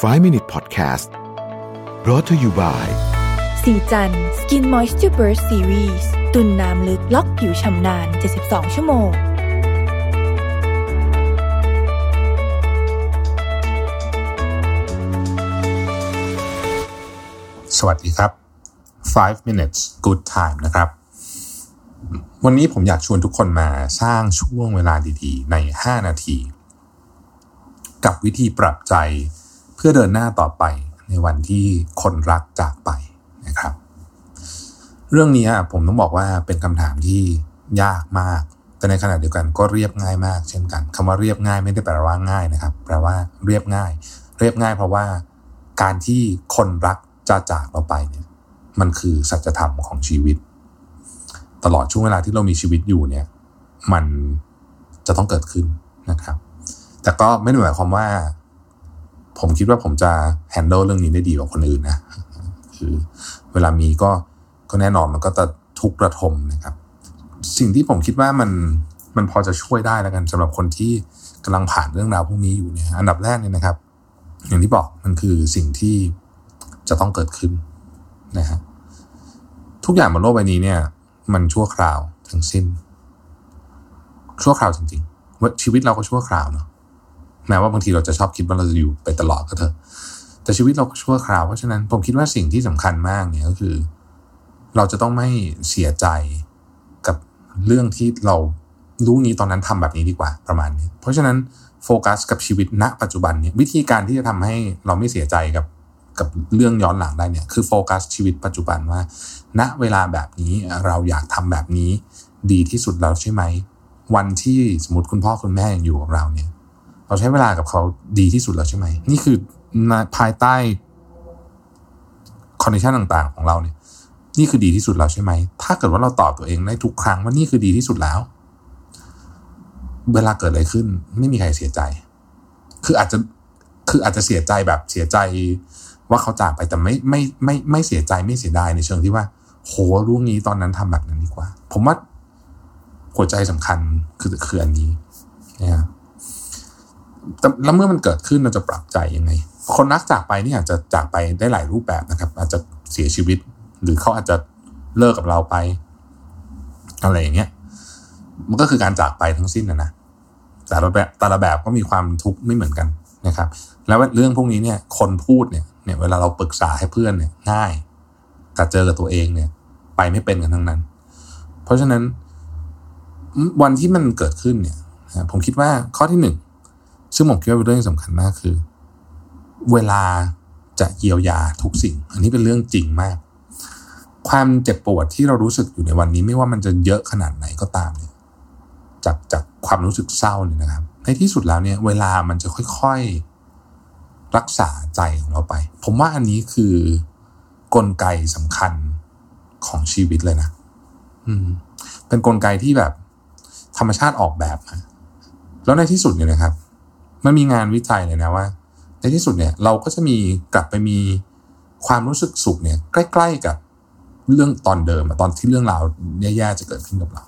5 Minute Podcast brought to you by สีจัน Skin Moisture Burst Series ตุนน้ำลึกล็อกผิวชำนาน 72 ชั่วโมง สวัสดีครับ 5 minutes good time นะครับ วันนี้ผมอยากชวนทุกคนมาสร้างช่วงเวลาดีๆ ใน 5 นาที กับวิธีปรับใจเพื่อเดินหน้าต่อไปในวันที่คนรักจากไปนะครับ เรื่องนี้ผมต้องบอกว่าเป็นคำถามที่ยากมาก แต่ในขณะเดียวกันก็เรียบง่ายมาก เช่นกันคำว่าเรียบง่ายไม่ได้แปลว่าง่ายนะครับ แปลว่าเรียบง่าย เรียบง่ายเพราะว่าการที่คนรักจะจากเราไปเนี่ยมันคือสัจธรรมของชีวิต ตลอดช่วงเวลาที่เรามีชีวิตอยู่เนี่ย มันจะต้องเกิดขึ้นนะครับ แต่ก็ไม่ได้หมายความว่า ผมคิดว่าผมจะ handle เรื่องนี้ได้ดีกว่าคนอื่นนะคือเวลามีก็ก็แน่นอนมันก็จะทุกข์ระทมนะครับ สิ่งที่ผมคิดว่ามันมันพอจะช่วยได้แล้วกันสำหรับคนที่กำลังผ่านเรื่องราวพวกนี้อยู่เนี่ยอันดับแรกเนี่ยนะครับ อย่างที่บอกมันคือสิ่งที่จะต้องเกิดขึ้นนะฮะทุกอย่างบนโลกใบนี้เนี่ย มันชั่วคราวทั้งสิ้น ชั่วคราวจริงๆว่าชีวิตเราก็ชั่วคราวเนาะ แม้ว่าบางทีเราจะชอบคิดว่าเราจะอยู่ไปตลอดก็เถอะแต่ชีวิตเราชั่วคราวเพราะฉะนั้นผมคิดว่าสิ่งที่สำคัญมากเนี่ยก็คือ เราจะต้องไม่เสียใจกับเรื่องที่เรารู้นี้ตอนนั้นทำแบบนี้ดีกว่าประมาณนี้ เพราะฉะนั้นโฟกัสกับชีวิตณ ปัจจุบันเนี่ยวิธีการที่จะทำให้เราไม่เสียใจกับกับเรื่องย้อนหลังได้เนี่ยคือโฟกัสชีวิตปัจจุบันว่า ณเวลาแบบนี้เราอยากทำแบบนี้ดีที่สุดแล้วใช่ไหม วันที่สมมติคุณพ่อคุณแม่ยังอยู่กับเราเนี่ย เราใช้เวลากับเขาดีที่สุดแล้วใช่ไหม นี่คือภายใต้ condition ต่างๆ ของเราเนี่ย นี่คือดีที่สุดแล้วใช่ไหม ถ้าเกิดว่าเราตอบตัวเองได้ทุกครั้งว่านี่คือดีที่สุดแล้ว เวลาเกิดอะไรขึ้น ไม่มีใครเสียใจ คืออาจจะคืออาจจะเสียใจแบบเสียใจว่าเขาจากไปแต่ไม่ไม่ไม่ไม่เสียใจไม่เสียดายในเชิงที่ว่า โหรู้งี้ตอนนั้นทำแบบนั้นดีกว่า ผมว่าหัวใจสำคัญคือคืออันนี้นะ แล้วเมื่อมันเกิดขึ้นเราจะปรับใจยังไง คนรักจากไปนี่อาจจะจากไปได้หลายรูปแบบนะครับ อาจจะเสียชีวิต หรือเขาอาจจะเลิกกับเราไป อะไรอย่างเงี้ย มันก็คือการจากไปทั้งสิ้นนะนะแต่ละแบบแต่ละแบบก็มีความทุกข์ไม่เหมือนกันนะครับ แล้วเรื่องพวกนี้เนี่ย คนพูดเนี่ยเนี่ยเวลาเราปรึกษาให้เพื่อนเนี่ยง่ายแต่เจอกับตัวเองเนี่ย ไปไม่เป็นกันทั้งนั้น เพราะฉะนั้น วันที่มันเกิดขึ้นเนี่ย ผมคิดว่าข้อที่หนึ่ง ซึ่งผมคิดว่าเป็นเรื่องสำคัญมากคือ เวลาจะเยียวยาทุกสิ่ง อันนี้เป็นเรื่องจริงมาก ความเจ็บปวดที่เรารู้สึกอยู่ในวันนี้ไม่ว่ามันจะเยอะขนาดไหนก็ตามเนี่ยจากจากความรู้สึกเศร้าเนี่ยนะครับ ในที่สุดแล้วเนี่ย เวลามันจะค่อยๆรักษาใจของเราไป ผมว่าอันนี้คือกลไกสำคัญของชีวิตเลยนะ อืม เป็นนกลไกที่แบบ ธรรมชาติออกแบบมาแล้วในที่สุดเนี่ยนะครับ มันมีงานวิจัยเลยนะว่า ในที่สุดเนี่ยเราก็จะมีกลับไปมีความรู้สึกสุขเนี่ยใกล้ ๆกับเรื่องตอนเดิมตอนที่เรื่องราวแย่ๆจะเกิดขึ้นกับเรา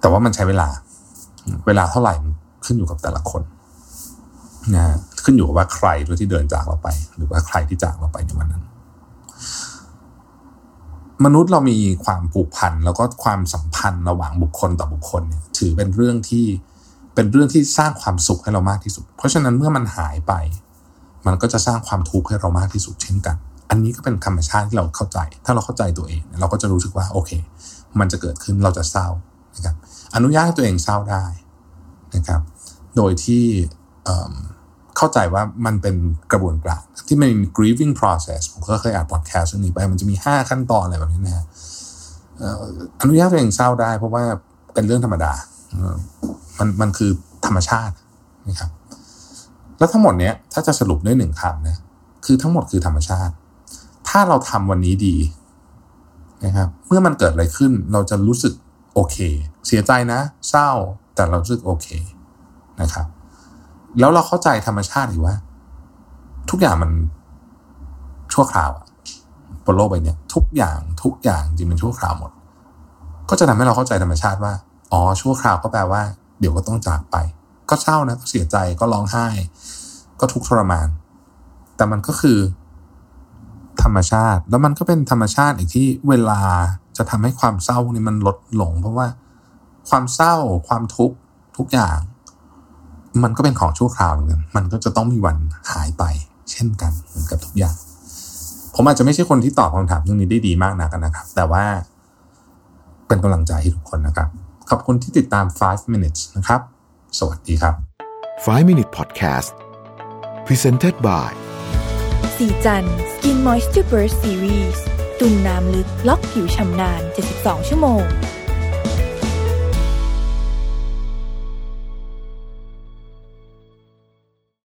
แต่ว่ามันใช้เวลา เวลาเท่าไหร่ขึ้นอยู่กับแต่ละคนนะขึ้นอยู่กับว่าใครที่เดินจากเราไป หรือว่าใครที่จากเราไปในวันนั้น มนุษย์เรามีความผูกพันแล้วก็ความสัมพันธ์ระหว่างบุคคลต่อบุคคลเนี่ยถือเป็นเรื่องที่ เป็นเรื่องที่สร้างความสุขให้เรามากที่สุด เพราะฉะนั้นเมื่อมันหายไป มันก็จะสร้างความทุกข์ให้เรามากที่สุดเช่นกัน อันนี้ก็เป็นธรรมชาติที่เราเข้าใจ ถ้าเราเข้าใจตัวเอง เราก็จะรู้สึกว่าโอเค มันจะเกิดขึ้นเราจะเศร้านะครับอนุญาตให้ตัวเองเศร้าได้นะครับ โดยที่เข้าใจว่ามันเป็นกระบวนการที่มัน grieving process ผมก็เคยอ่านพอดแคสต์นี้ไป มันจะมี 5 ขั้นตอนอะไรแบบนี้นะฮะอนุญาตตัวเองเศร้าได้ เพราะว่าเป็นเรื่องธรรมดา มันมันคือธรรมชาตินะครับ แล้วทั้งหมดเนี้ยถ้าจะสรุปด้วยหนึ่งคำนะคือทั้งหมดคือธรรมชาติ ถ้าเราทำวันนี้ดีนะครับ เมื่อมันเกิดอะไรขึ้นเราจะรู้สึกโอเค เสียใจนะ เศร้าแต่เรารู้สึกโอเคนะครับ แล้วเราเข้าใจธรรมชาติหรือว่า ทุกอย่างมันชั่วคราวบนโลกใบนี้ทุกอย่างทุกอย่างจริงเป็นชั่วคราวหมด ก็จะทำให้เราเข้าใจธรรมชาติว่า อ๋อชั่วคราวก็แปลว่า เดี๋ยวก็ต้องจากไป ก็เศร้านะก็เสียใจก็ร้องไห้ ก็ทุกทรมาน แต่มันก็คือ ธรรมชาติ แล้วมันก็เป็นธรรมชาติอีกที่เวลาจะทำให้ความเศร้านี่มันลดลง เพราะว่าความเศร้าความทุกข์ทุกอย่าง มันก็เป็นของชั่วคราวเหมือนกันมันก็จะต้องมีวันหายไป เช่นกันเหมือนกับทุกอย่าง ผมอาจจะไม่ใช่คนที่ตอบคำถามเรื่องนี้ได้ดีมากนักนะครับ แต่ว่าเป็นกำลังใจให้ทุกคนนะครับ ขอบคุณที่ติดตาม 5 minutes นะครับ สวัสดีครับ 5 Minute Podcast Presented by สีจัน Skin Moisture Burst Series ตุ่นน้ำลึก ล็อกผิวชำนาน 72 ชั่วโมง